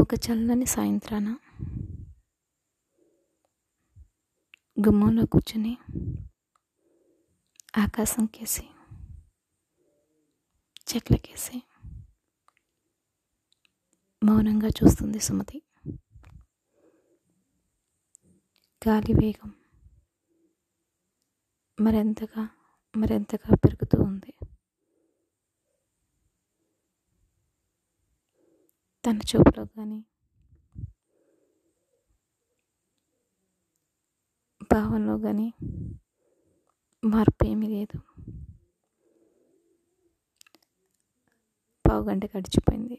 ఒక చల్లని సాయంత్రాన గుమ్మంలో కూర్చుని ఆకాశం కేసి చెట్లకేసి మౌనంగా చూస్తుంది సుమతి. గాలి వేగం మరెంతగా మరెంతగా పెరుగుతూ ఉంది. తన చూపులో కానీ భావంలో కానీ మార్పు ఏమీ లేదు. పావు గంట గడిచిపోయింది.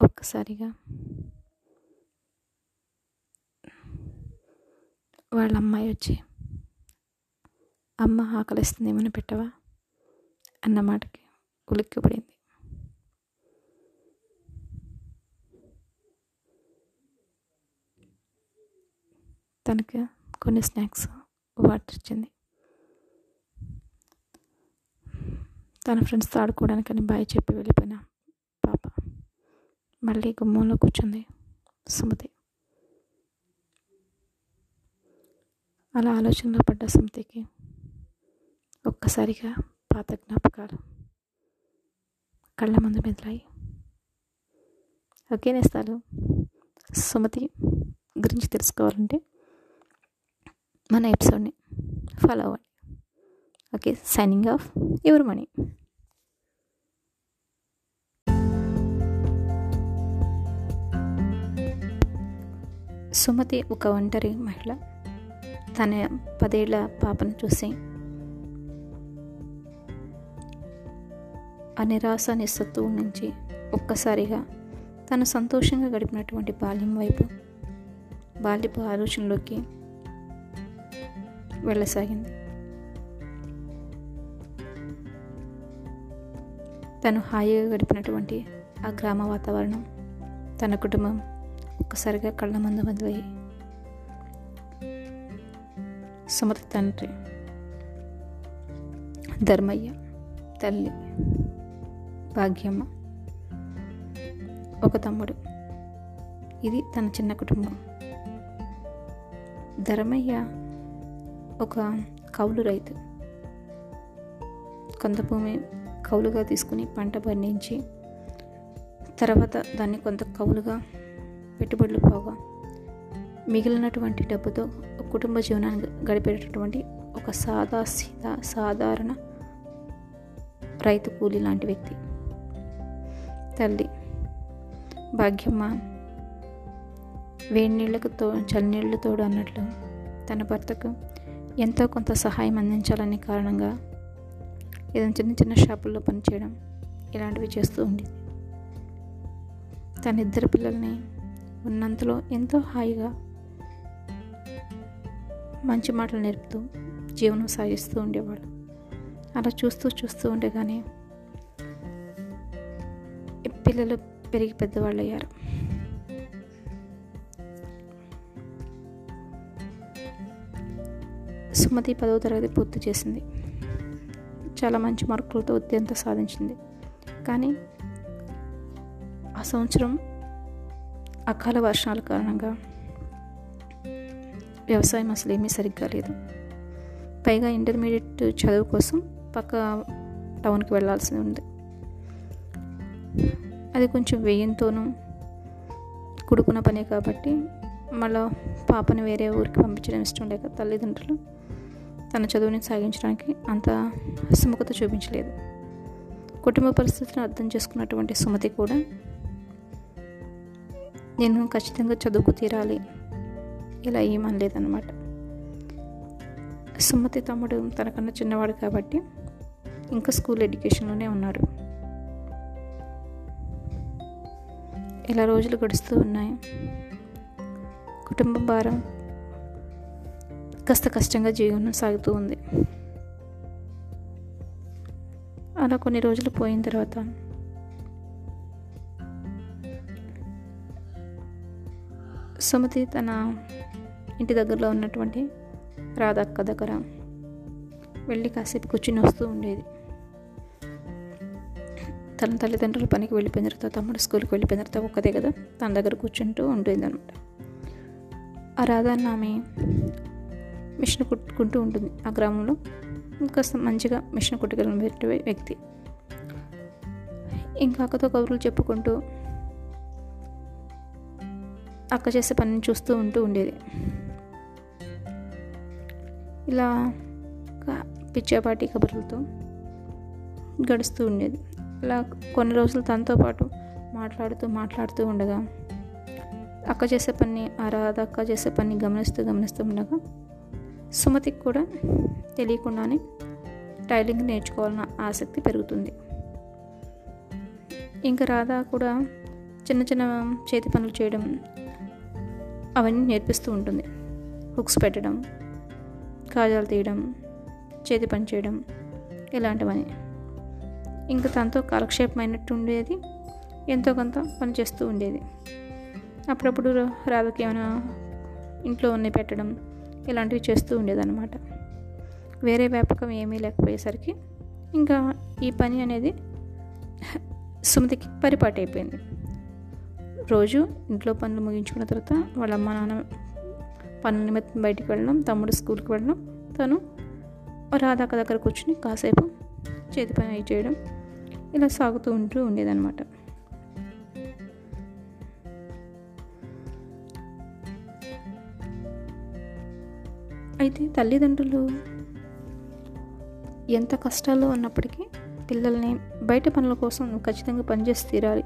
ఒక్కసారిగా వాళ్ళ అమ్మాయి వచ్చి అమ్మ ఆకలిస్తుంది ఏమైనా పెట్టవా? అన్న మాటకి ఉలిక్కిపడింది. తనకు కొన్ని స్నాక్స్ వాటర్ ఇచ్చింది తన ఫ్రెండ్స్తో ఆడుకోవడానికని బాయ్ చెప్పి వెళ్ళిపోయిన పాప మళ్ళీ గుమ్మంలో కూర్చుంది సుమతి. అలా ఆలోచనలో పడ్డ సుమతికి ఒక్కసారిగా పాత జ్ఞాపకాలు కళ్ళ ముందు మెదిలాయి. ఓకే నేస్తాలు సుమతి గురించి తెలుసుకోవాలంటే మన ఎపిసోడ్ని ఫాలో అవ్వండి. Okay signing off your Mani. Sumathi ఒక ఒంటరి మహిళ. తన పదేళ్ళ పాపను చూసి ఆ నిరాశ నిస్సత్తువు నుంచి ఒక్కసారిగా తను సంతోషంగా గడిపినటువంటి బాల్యం వైపు బాల్యపు ఆలోచనలోకి వెళ్ళసాగింది. తను హాయిగా గడిపినటువంటి ఆ గ్రామ వాతావరణం తన కుటుంబం ఒక్కసారిగా కళ్ళ మందు మొదలయ్యి సుమతి తండ్రి ధర్మయ్య తల్లి భాగ్యమ్మ. ఒక తమ్ముడు. ఇది తన చిన్న కుటుంబం. ధర్మయ్య ఒక కౌలు రైతు. కొంత భూమి కౌలుగా తీసుకుని పంట పండించి తర్వాత దాన్ని కొంత కౌలుగా పెట్టుబడులు పోగా మిగిలినటువంటి డబ్బుతో కుటుంబ జీవనాన్ని గడిపేటటువంటి ఒక సాదా సీదా సాధారణ రైతు కూలి లాంటి వ్యక్తి. తల్లి. భాగ్యమ్మ వేడి నీళ్ళకు తో చల్లనీళ్ళు తోడు అన్నట్లు తన భర్తకు ఎంతో కొంత సహాయం అందించాలనే కారణంగా ఏదైనా చిన్న చిన్న షాపుల్లో పనిచేయడం ఇలాంటివి చేస్తూ ఉండేది. తన ఇద్దరు పిల్లల్ని ఉన్నంతలో ఎంతో హాయిగా మంచి మాటలు నేర్పుతూ జీవనం సాగిస్తూ ఉండేవాళ్ళు. అలా చూస్తూ చూస్తూ ఉండగానే పిల్లలు పెరిగి పెద్దవాళ్ళు అయ్యారు సుమతి పదవ తరగతి పూర్తి చేసింది. చాలా మంచి మార్కులతో ఉత్తీర్ణత సాధించింది. కానీ ఆ సంవత్సరం అకాల వర్షాల కారణంగా వ్యవసాయం అసలు ఏమీ సరిగ్గా లేదు. పైగా ఇంటర్మీడియట్ చదువు కోసం పక్క టౌన్కి వెళ్ళాల్సి ఉంది. అది కొంచెం వ్యయంతోనూ కుడుకున్న పనే కాబట్టి మళ్ళీ పాపని వేరే ఊరికి పంపించడం ఇష్టం లేక తల్లిదండ్రులు తన చదువుని సాగించడానికి అంత సుముఖత చూపించలేదు. కుటుంబ పరిస్థితిని అర్థం చేసుకున్నటువంటి సుమతి కూడా నేను ఖచ్చితంగా చదువుకు తీరాలి. ఇలా ఏమనలేదన్నమాట. సుమతి తమ్ముడు తనకన్నా చిన్నవాడు కాబట్టి ఇంకా స్కూల్ ఎడ్యుకేషన్లోనే ఉన్నాడు ఇలా రోజులు గడుస్తూ ఉన్నాయి. కుటుంబ భారం కాస్త కష్టంగా జీవనం సాగుతూ ఉంది. అలా కొన్ని రోజులు పోయిన తర్వాత సుమతి తన ఇంటి దగ్గరలో ఉన్నటువంటి రాధక్క దగ్గర వెళ్ళి కాసేపు కూర్చుని వస్తూ ఉండేది. తన తల్లిదండ్రులు పనికి వెళ్ళిపోయిన తర్వాత తమ్ముడు స్కూల్కి వెళ్ళిపోయిన తర్వాత ఒక్కదే కదా తన దగ్గర కూర్చుంటూ ఉంటుంది అనమాట ఆ రాధాన్న ఆమె మిషన్ కుట్టుకుంటూ ఉంటుంది ఆ గ్రామంలో. ఇంకా మంచిగా మిషన్ కుట్టగలిగిన వ్యక్తి ఇంకా అక్కతో కబుర్లు చెప్పుకుంటూ అక్క చేసే పనిని చూస్తూ ఉంటూ ఉండేది. ఇలా పిచ్చాపాటి కబుర్లతో గడుస్తూ ఉండేది. అలా కొన్ని రోజులు తనతో పాటు మాట్లాడుతూ మాట్లాడుతూ ఉండగా అక్క చేసే పని ఆ రాధ అక్క చేసే పని గమనిస్తూ గమనిస్తూ ఉండగా సుమతికి కూడా తెలియకుండానే టైలింగ్ నేర్చుకోవాలన్న ఆసక్తి పెరుగుతుంది. ఇంకా రాధ కూడా చిన్న చిన్న చేతి పనులు చేయడం అవన్నీ నేర్పిస్తూ ఉంటుంది. హుక్స్ పెట్టడం కాజాలు తీయడం చేతి పని చేయడం ఇలాంటివన్నీ. ఇంకా తనతో కాలక్షేపం అయినట్టు ఉండేది ఎంతో కొంత పని చేస్తూ ఉండేది. అప్పుడప్పుడు రాధకి ఏమైనా ఇంట్లో ఉన్న పెట్టడం ఇలాంటివి చేస్తూ ఉండేదన్నమాట. వేరే వ్యాపకం ఏమీ లేకపోయేసరికి ఇంకా ఈ పని అనేది సుమతికి పరిపాటి అయిపోయింది రోజు ఇంట్లో పనులు ముగించుకున్న తర్వాత వాళ్ళ అమ్మ నాన్న పనుల నిమిత్తం బయటికి వెళ్ళడం తమ్ముడు స్కూల్కి వెళ్ళడం తను రాధాక దగ్గర కూర్చుని కాసేపు చేతి పని చేయడం ఇలా సాగుతూ ఉంటూ ఉండేదన్నమాట. అయితే తల్లిదండ్రులు ఎంత కష్టాల్లో ఉన్నప్పటికీ పిల్లల్ని బయట పనుల కోసం ఖచ్చితంగా పనిచేసి తీరాలి.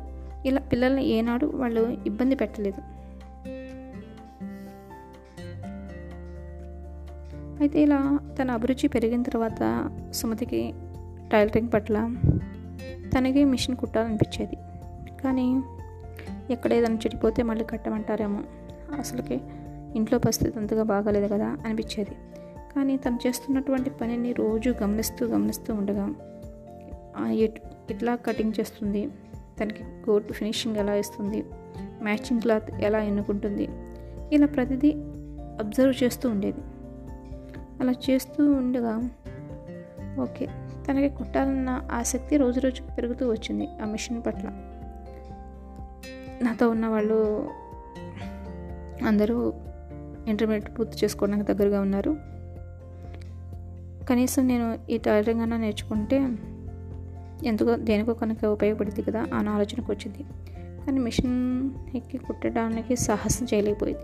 ఇలా పిల్లల్ని ఏనాడు వాళ్ళు ఇబ్బంది పెట్టలేదు. అయితే ఇలా తన అభిరుచి పెరిగిన తర్వాత సుమతికి టైలరింగ్ పట్ల తనకి మిషన్ కుట్టాలనిపించేది. కానీ ఎక్కడ ఏదైనా చెడిపోతే మళ్ళీ కట్టమంటారేమో. అసలుకి ఇంట్లో పరిస్థితి అంతగా బాగాలేదు కదా అనిపించేది. కానీ తను చేస్తున్నటువంటి పనిని రోజు గమనిస్తూ గమనిస్తూ ఉండగా ఎట్లా కటింగ్ చేస్తుంది? తనకి కోట్ ఫినిషింగ్ ఎలా ఇస్తుంది? మ్యాచింగ్ క్లాత్ ఎలా ఎన్నుకుంటుంది? ఇలా ప్రతిదీ అబ్జర్వ్ చేస్తూ ఉండేది. అలా చేస్తూ ఉండగా ఓకే తనకి కుట్టాలన్న ఆసక్తి రోజు రోజుకి పెరుగుతూ వచ్చింది ఆ మిషన్ పట్ల. నాతో ఉన్న వాళ్ళు అందరూ ఇంటర్మీడియట్ పూర్తి చేసుకోవడానికి దగ్గరగా ఉన్నారు. కనీసం నేను ఈ టైలరింగ్ అన్నా నేర్చుకుంటే ఎందుకో దేనికో కనుక ఉపయోగపడుతుంది కదా అన్న ఆలోచనకు వచ్చింది. కానీ మిషన్ ఎక్కి కుట్టడానికి సాహసం చేయలేకపోయింది.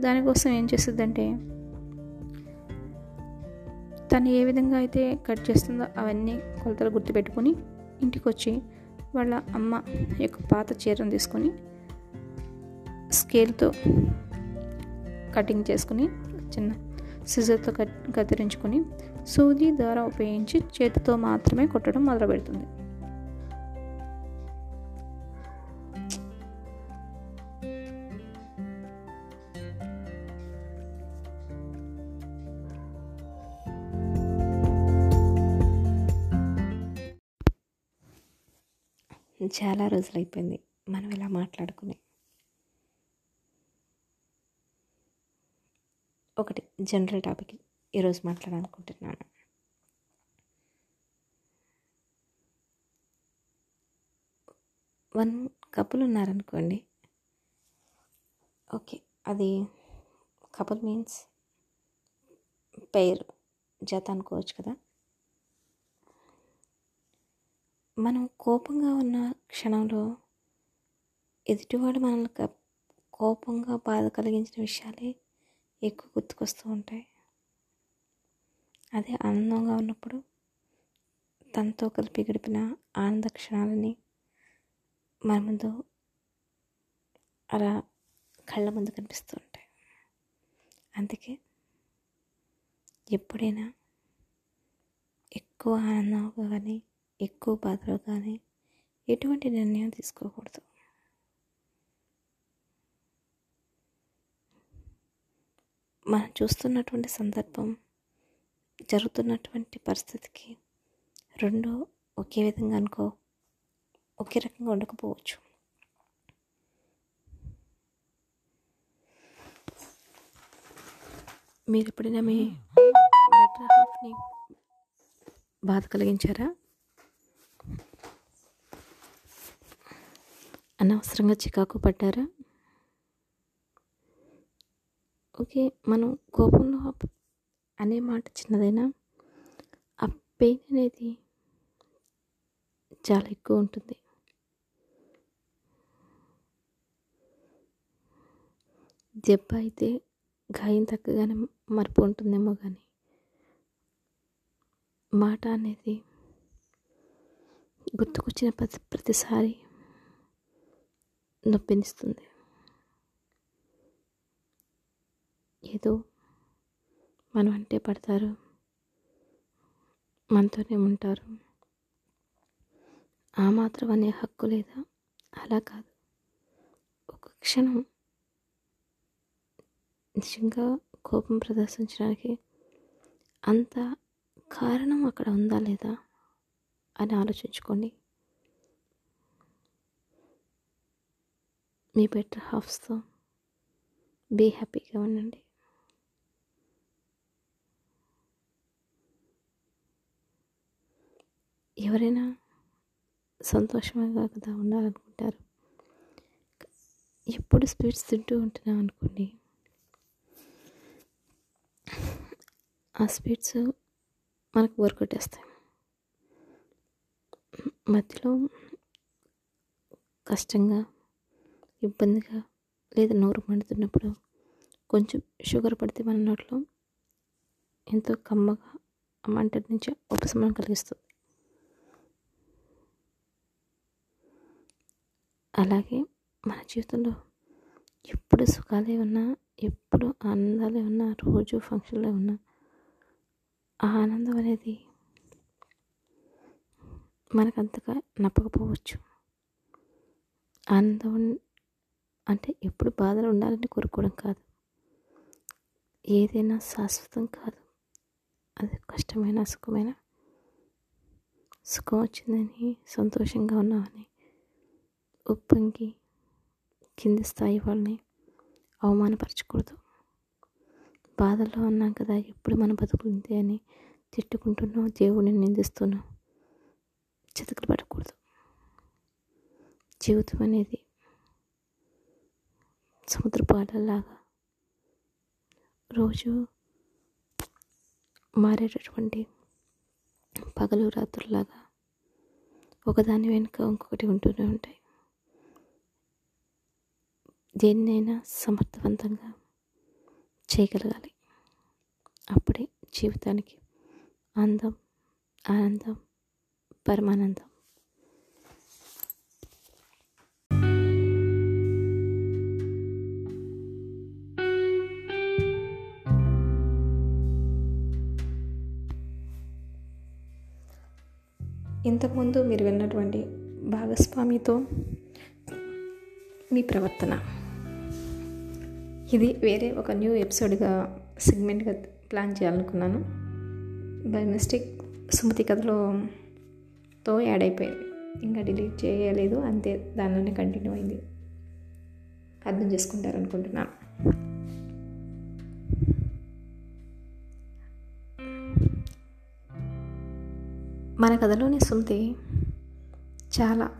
దానికోసం ఏం చేస్తుందంటే తను ఏ విధంగా అయితే కట్ చేస్తుందో అవన్నీ కొలతలు గుర్తుపెట్టుకొని ఇంటికి వచ్చి వాళ్ళ అమ్మ యొక్క పాత చీరను తీసుకొని స్కేల్తో కటింగ్ చేసుకుని చిన్న సిజర్తో కట్ కత్తిరించుకొని సూది ద్వారా ఉపయోగించి చేతితో మాత్రమే కొట్టడం మొదలు పెడుతుంది చాలా రోజులు అయిపోయింది మనం ఇలా మాట్లాడుకుని. ఒకటి జనరల్ టాపిక్ ఈరోజు మాట్లాడాలనుకుంటున్నాను. వన్ కపుల్ ఉన్నారనుకోండి. ఓకే అది కపుల్ మీన్స్ పేరు జత అనుకోవచ్చు కదా. మనం కోపంగా ఉన్న క్షణంలో ఎదుటివాడు మనల్ని కోపంగా బాధ కలిగించిన విషయాలే ఎక్కువ గుర్తుకొస్తూ ఉంటాయి. అదే ఆనందంగా ఉన్నప్పుడు తనతో కలిపి గడిపిన ఆనంద క్షణాలని మన ముందు అలా కళ్ళ ముందు కనిపిస్తూ ఉంటాయి. అందుకే ఎప్పుడైనా ఎక్కువ ఆనందంగా కానీ ఎక్కువ బాధలో కానీ ఎటువంటి నిర్ణయం తీసుకోకూడదు. మనం చూస్తున్నటువంటి సందర్భం జరుగుతున్నటువంటి పరిస్థితికి రెండు ఒకే విధంగా అనుకో ఒకే రకంగా ఉండకపోవచ్చు. మీరు ఎప్పుడైనా మీ బెటర్ హాఫ్ని బాధ కలిగించారా? అనవసరంగా చికాకు పడ్డారా? ఓకే మనం కోపంలో అనే మాట చిన్నదైనా ఆ పెయిన్ అనేది చాలా ఎక్కువ ఉంటుంది. దెబ్బ అయితే గాయం తగ్గగానే మరుపు ఉంటుందేమో కానీ మాట అనేది గుర్తుకొచ్చిన ప్రతి ప్రతిసారి నొప్పినిస్తుంది. ఏదో మనం అంటే పడతారు. మనతోనే ఉంటారు. ఆ మాత్రం అనే హక్కు లేదా? అలా కాదు. ఒక క్షణం నిజంగా కోపం ప్రదర్శించడానికి అంత కారణం అక్కడ ఉందా లేదా అని ఆలోచించుకోండి. మీ బెటర్ హాఫ్స్తో బీ హ్యాపీగా ఉండండి. ఎవరైనా సంతోషంగా కదా ఉండాలనుకుంటారు. ఎప్పుడు స్వీట్స్ తింటూ ఉంటున్నాం అనుకోండి. ఆ స్వీట్స్ మనకు బోర్ కొట్టేస్తాయి. మధ్యలో కష్టంగా ఇబ్బందిగా లేదా నోరు మండుతున్నప్పుడు. కొంచెం షుగర్ పడితే మన నోట్లో ఎంతో కమ్మగా ఆ మంట నుంచి ఉపశమనం కలిగిస్తుంది. అలాగే మన జీవితంలో ఎప్పుడు సుఖాలే ఉన్నా ఎప్పుడు ఆనందాలే ఉన్నా రోజు ఫంక్షన్లే ఉన్నా ఆ ఆనందం అనేది మనకంతగా నప్పకపోవచ్చు. ఆనందం అంటే ఎప్పుడు బాధలు ఉండాలని కోరుకోవడం కాదు. ఏదైనా శాశ్వతం కాదు. అది కష్టమైన సుఖమైన సుఖం వచ్చిందని సంతోషంగా ఉన్నామని ఉప్పొంగి కింది స్థాయి వాళ్ళని అవమానపరచకూడదు. బాధల్లో ఉన్నాం కదా ఎప్పుడు మన బతుకుంది అని తిట్టుకుంటున్నాం దేవుడిని నిందిస్తున్నాం చితకలు పడకూడదు జీవితం అనేది సముద్ర పాటల్లాగా రోజు మారేటటువంటి పగలు రాత్రులాగా ఒకదాని వెనుక ఇంకొకటి ఉంటూనే ఉంటాయి. దేన్నైనా సమర్థవంతంగా చేయగలగాలి. అప్పుడే జీవితానికి అందం ఆనందం పరమానందం ఇంతకుముందు మీరు విన్నటువంటి భాగస్వామితో మీ ప్రవర్తన. ఇది వేరే ఒక న్యూ ఎపిసోడ్గా సెగ్మెంట్గా ప్లాన్ చేయాలనుకున్నాను. బై మిస్టేక్ సుమతి కథలో తో యాడ్ అయిపోయింది. ఇంకా డిలీట్ చేయలేదు అంతే దానిలోనే కంటిన్యూ అయింది. అర్థం చేసుకుంటారు మన కథలోని సుమతి చాలా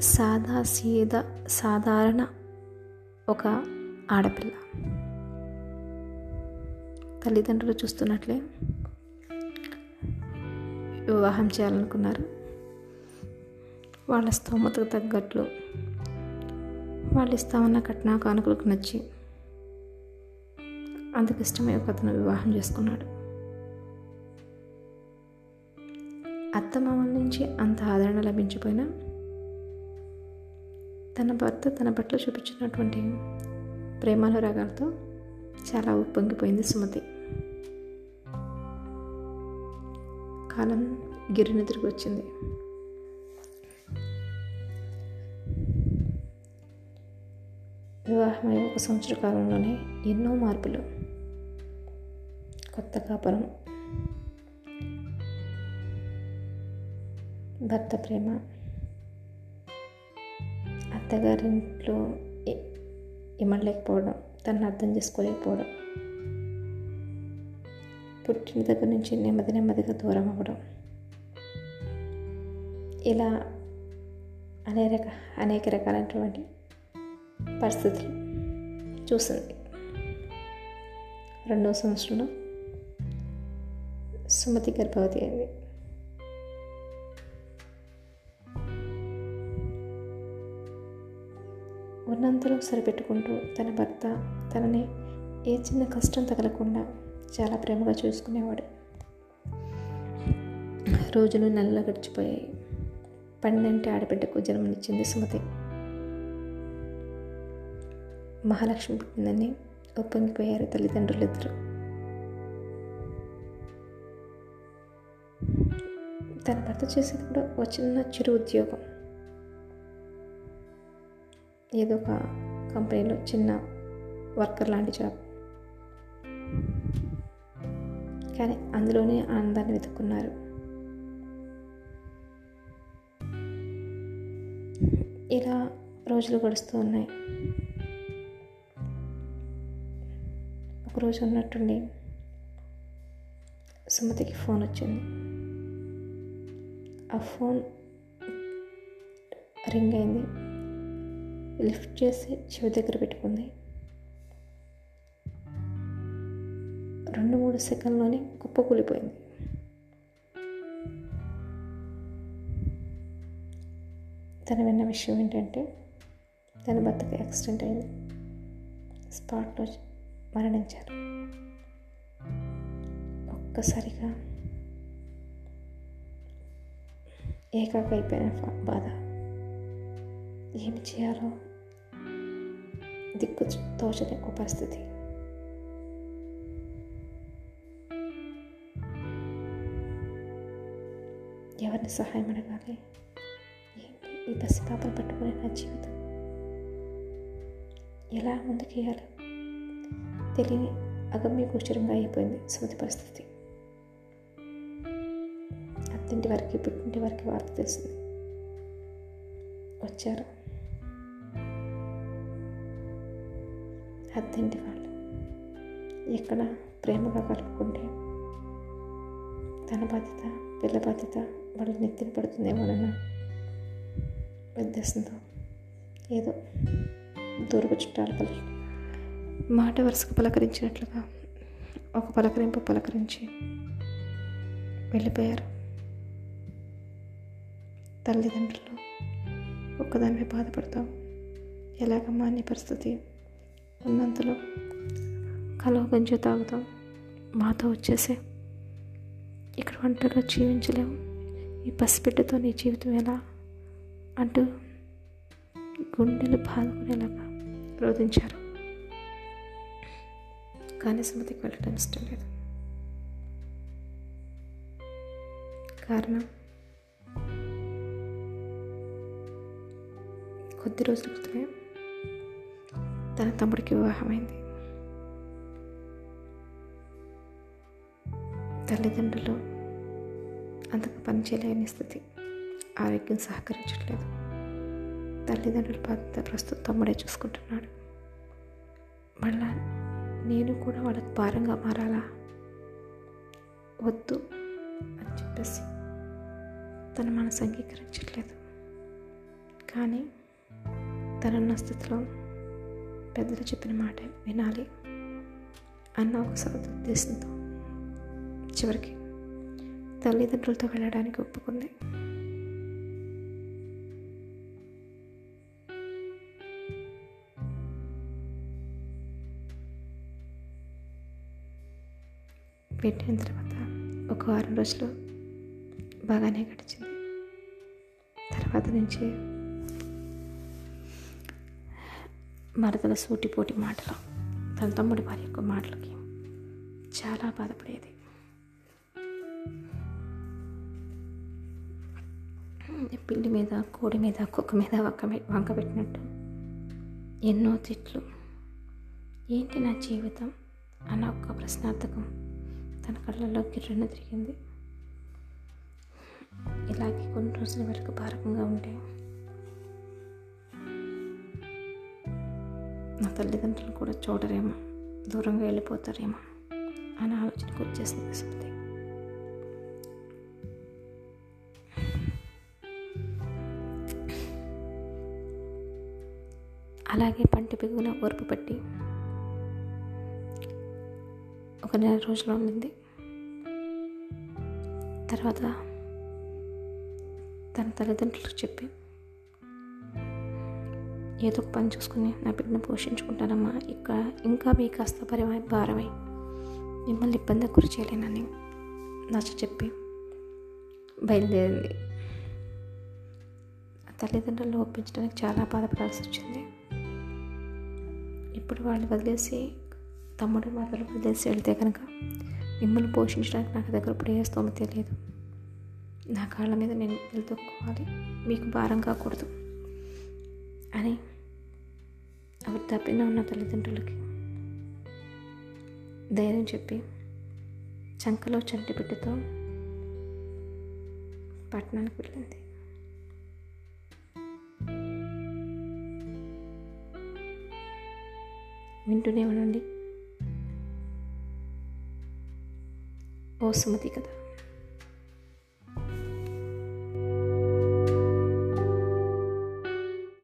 సాదా సీద సాధారణ ఒక ఆడపిల్ల. తల్లిదండ్రులు చూస్తున్నట్లే వివాహం చేయాలనుకున్నారు. వాళ్ళ స్తోమతకు తగ్గట్లు వాళ్ళు ఇస్తామన్న కట్నా కానుకలకు నచ్చి అందుకు ఇష్టమై ఒక అతను వివాహం చేసుకున్నాడు. అత్తమామల నుంచి అంత ఆదరణ లభించిపోయినా తన భర్త తన పట్ల చూపించినటువంటి ప్రేమానురాగాలతో చాలా ఉప్పొంగిపోయింది సుమతి. కాలం గిరిని వచ్చింది. వివాహమై ఒక సంవత్సర కాలంలోనే ఎన్నో మార్పులు కొత్త కాపురం భర్త ప్రేమ. అత్తగారింట్లో ఇ- ఇమ్మడలేకపోవడం తనను అర్థం చేసుకోలేకపోవడం. పుట్టిన దగ్గర నుంచి నెమ్మది నెమ్మదిగా దూరం అవ్వడం. ఇలా అనేక అనేక రకాలైనటువంటి పరిస్థితులు చూసింది. రెండవ సంవత్సరంలో సుమతి గర్భవతి అయింది. ఉన్నంతలో సరిపెట్టుకుంటూ తన భర్త తనని ఏ చిన్న కష్టం తగలకుండా చాలా ప్రేమగా చూసుకునేవాడు. రోజులు నెలలు గడిచిపోయాయి. పన్నెంటి ఆడబిడ్డకు జన్మనిచ్చింది సుమతి. మహాలక్ష్మి పుట్టిందని ఒప్పంగిపోయారు తల్లిదండ్రులు ఇద్దరు తన భర్త చేసేది కూడా ఒక చిన్న చిరు ఉద్యోగం. ఏదో ఒక కంపెనీలో చిన్న వర్కర్ లాంటి జాబ్. కానీ అందులోనే ఆనందాన్ని వెతుక్కున్నారు. ఇలా రోజులు గడుస్తూ ఉన్నాయి. ఒకరోజు ఉన్నట్టుండి సుమతికి ఫోన్ వచ్చింది. ఆ ఫోన్ రింగ్ అయింది. లిఫ్ట్ చేసి చెవి దగ్గర పెట్టుకుంది. రెండు మూడు సెకండ్లోనే కుప్ప కూలిపోయింది. తను విన్న విషయం ఏంటంటే తన భర్తకి యాక్సిడెంట్ అయింది. స్పాట్లో మరణించారు. ఒక్కసారిగా ఏకాక అయిపోయిన ఫ- బాధ. ఏమి చేయాలో? దిక్కు తోచని ఒక పరిస్థితి ఎవరిని సహాయం అడగాలి? ఏంటి ఈ పసిపాపను పట్టుకునే నా జీవితం? ఎలా ముందుకేయాలి తెలియని అగమ్య గోచరంగా అయిపోయింది సుమతి పరిస్థితి. అత్తింటి వారికి పుట్టింటి వారికి వార్త తెలిసింది వచ్చారు. అత్తింటి వాళ్ళు. ఎక్కడ ప్రేమగా కలుపుకుంటే తన బాధ్యత పిల్ల బాధ్యత వాళ్ళ నెత్తిన పడుతుందేమోనన్న ఉద్దేశంతో ఏదో దూరపు చుట్టాలు పలికి మాట వరుసకు పలకరించినట్లుగా ఒక పలకరింపు పలకరించి వెళ్ళిపోయారు. తల్లిదండ్రులు ఒక్కదానిపై బాధపడతాం. ఎలాగమ్మా నీ పరిస్థితి? ఉన్నంతలో కలవ గంజు తాగుతాం మాతో వచ్చేసే. ఇక్కడ ఒంటరిగా జీవించలేము ఈ పసిబిడ్డతో నీ జీవితం ఎలా? అంటూ గుండెలు బాదుకునేలాగా రోధించారు. కానీ సుమతికి వెళ్ళడం ఇష్టం లేదు. కారణం? కొద్ది రోజుల క్రితమే. తన తమ్ముడికి వివాహమైంది తల్లిదండ్రులు అంతకు పనిచేయలేని స్థితి ఆరోగ్యం సహకరించట్లేదు తల్లిదండ్రుల బాధ్యత ప్రస్తుతం తమ్ముడే చూసుకుంటున్నాడు మళ్ళా నేను కూడా వాళ్ళకు భారంగా మారాలా? వద్దు అని చెప్పేసి తన మనసు అంగీకరించట్లేదు. కానీ తనున్న స్థితిలో పెద్దలు చెప్పిన మాట వినాలి అన్న ఒక సదుద్దేశంతో చివరికి తల్లిదండ్రులతో వెళ్ళడానికి ఒప్పుకుంది. పెట్టిన తర్వాత ఒక వారం రోజులు బాగానే గడిచింది. తర్వాత నుంచి మరదల సూటిపోటి మాటలు. తన తమ్ముడి వారి యొక్క మాటలకి చాలా బాధపడేది. పిల్లి మీద కోడి మీద కుక్క మీద వంక వంక పెట్టినట్టు ఎన్నో తిట్లు. ఏంటి నా జీవితం? అన్న ఒక్క ప్రశ్నార్థకం తన కళ్ళల్లో గిర్రన తిరిగింది. ఇలాగే కొన్ని రోజుల వరకు భారకంగా ఉంటే నా తల్లిదండ్రులు కూడా చూడరేమో దూరంగా వెళ్ళిపోతారేమో అనే ఆలోచనకు వచ్చేసింది సుమతి అలాగే పంటి బిగున ఓర్పు పట్టి ఒక నెల రోజులు ఉండింది. తర్వాత తన తల్లిదండ్రులకు చెప్పి ఏదో ఒక పని చూసుకుని నా బిడ్డను పోషించుకుంటానమ్మా. ఇక్కడ ఇంకా మీ కాస్త పరిమై భారమై. మిమ్మల్ని ఇబ్బంది గురి చేయలేనని నచ్చ చెప్పి బయలుదేరింది తల్లిదండ్రులను ఒప్పించడానికి చాలా బాధపడాల్సి వచ్చింది. ఇప్పుడు వాళ్ళు వదిలేసి తమ్ముడు మాత్రం వదిలేసి వెళ్తే కనుక మిమ్మల్ని పోషించడానికి నాకు దగ్గర ఇప్పుడు ఏ స్తోమత తెలియదు నా కాళ్ళ మీద నేను నిలదొక్కోవాలి మీకు భారం కాకూడదు అని అవి తప్పిన ఉన్న తల్లిదండ్రులకి ధైర్యం చెప్పి చంకలో చంటి బిడ్డతో పట్టణానికి వెళ్ళింది. వింటూనే ఉండండి. ఓ సుమతి కదా